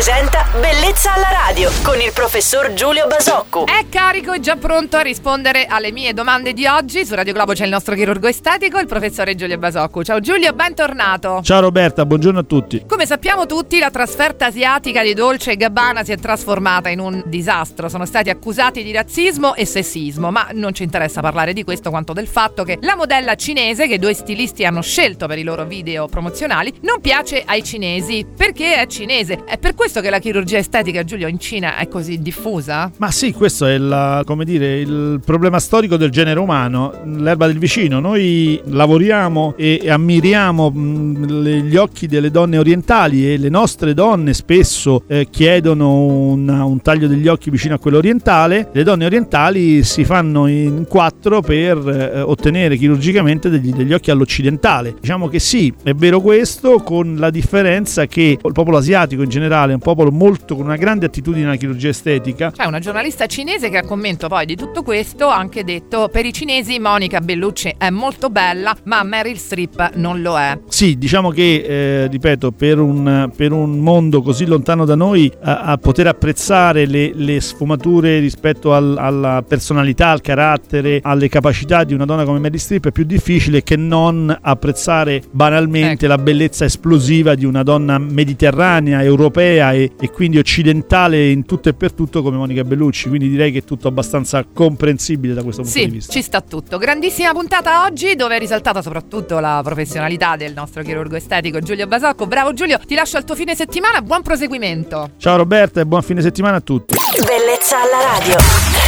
presenta Bellezza alla radio con il professor Giulio Basocco. È carico e già pronto a rispondere alle mie domande di oggi. Su Radio Globo c'è il nostro chirurgo estetico, il professore Giulio Basocco. Ciao Giulio, bentornato. Ciao Roberta, buongiorno a tutti. Come sappiamo tutti, la trasferta asiatica di Dolce e Gabbana si è trasformata in un disastro. Sono stati accusati di razzismo e sessismo, ma non ci interessa parlare di questo quanto del fatto che la modella cinese, che due stilisti hanno scelto per i loro video promozionali, non piace ai cinesi perché è cinese. È per questo che la chirurgia estetica, Giulio, in Cina è così diffusa? Ma sì, questo è la, dire, il problema storico del genere umano, l'erba del vicino. Noi lavoriamo e ammiriamo gli occhi delle donne orientali e le nostre donne spesso eh, chiedono una, un taglio degli occhi vicino a quello orientale. Le donne orientali si fanno in quattro per eh, ottenere chirurgicamente degli, degli occhi all'occidentale. Diciamo che sì, è vero questo, con la differenza che il popolo asiatico in generale è un popolo molto con una grande attitudine alla chirurgia estetica. C'è una giornalista cinese che a commento poi di tutto questo ha anche detto per i cinesi Monica Bellucci è molto bella ma Meryl Streep non lo è. Sì, diciamo che, eh, ripeto, per un, per un, mondo così lontano da noi a, a poter apprezzare le, le sfumature rispetto al, alla personalità, al carattere, alle capacità di una donna come Meryl Streep è più difficile che non apprezzare banalmente ecco. la bellezza esplosiva di una donna mediterranea, europea e, e quindi occidentale in tutto e per tutto come Monica Bellucci, quindi direi che è tutto abbastanza comprensibile da questo punto sì, di vista. Ci sta tutto. Grandissima puntata oggi dove è risaltata soprattutto la professionalità del nostro chirurgo estetico Giulio Basocco. Bravo Giulio, ti lascio al tuo fine settimana, buon proseguimento. Ciao Roberta e buon fine settimana a tutti. Bellezza alla radio.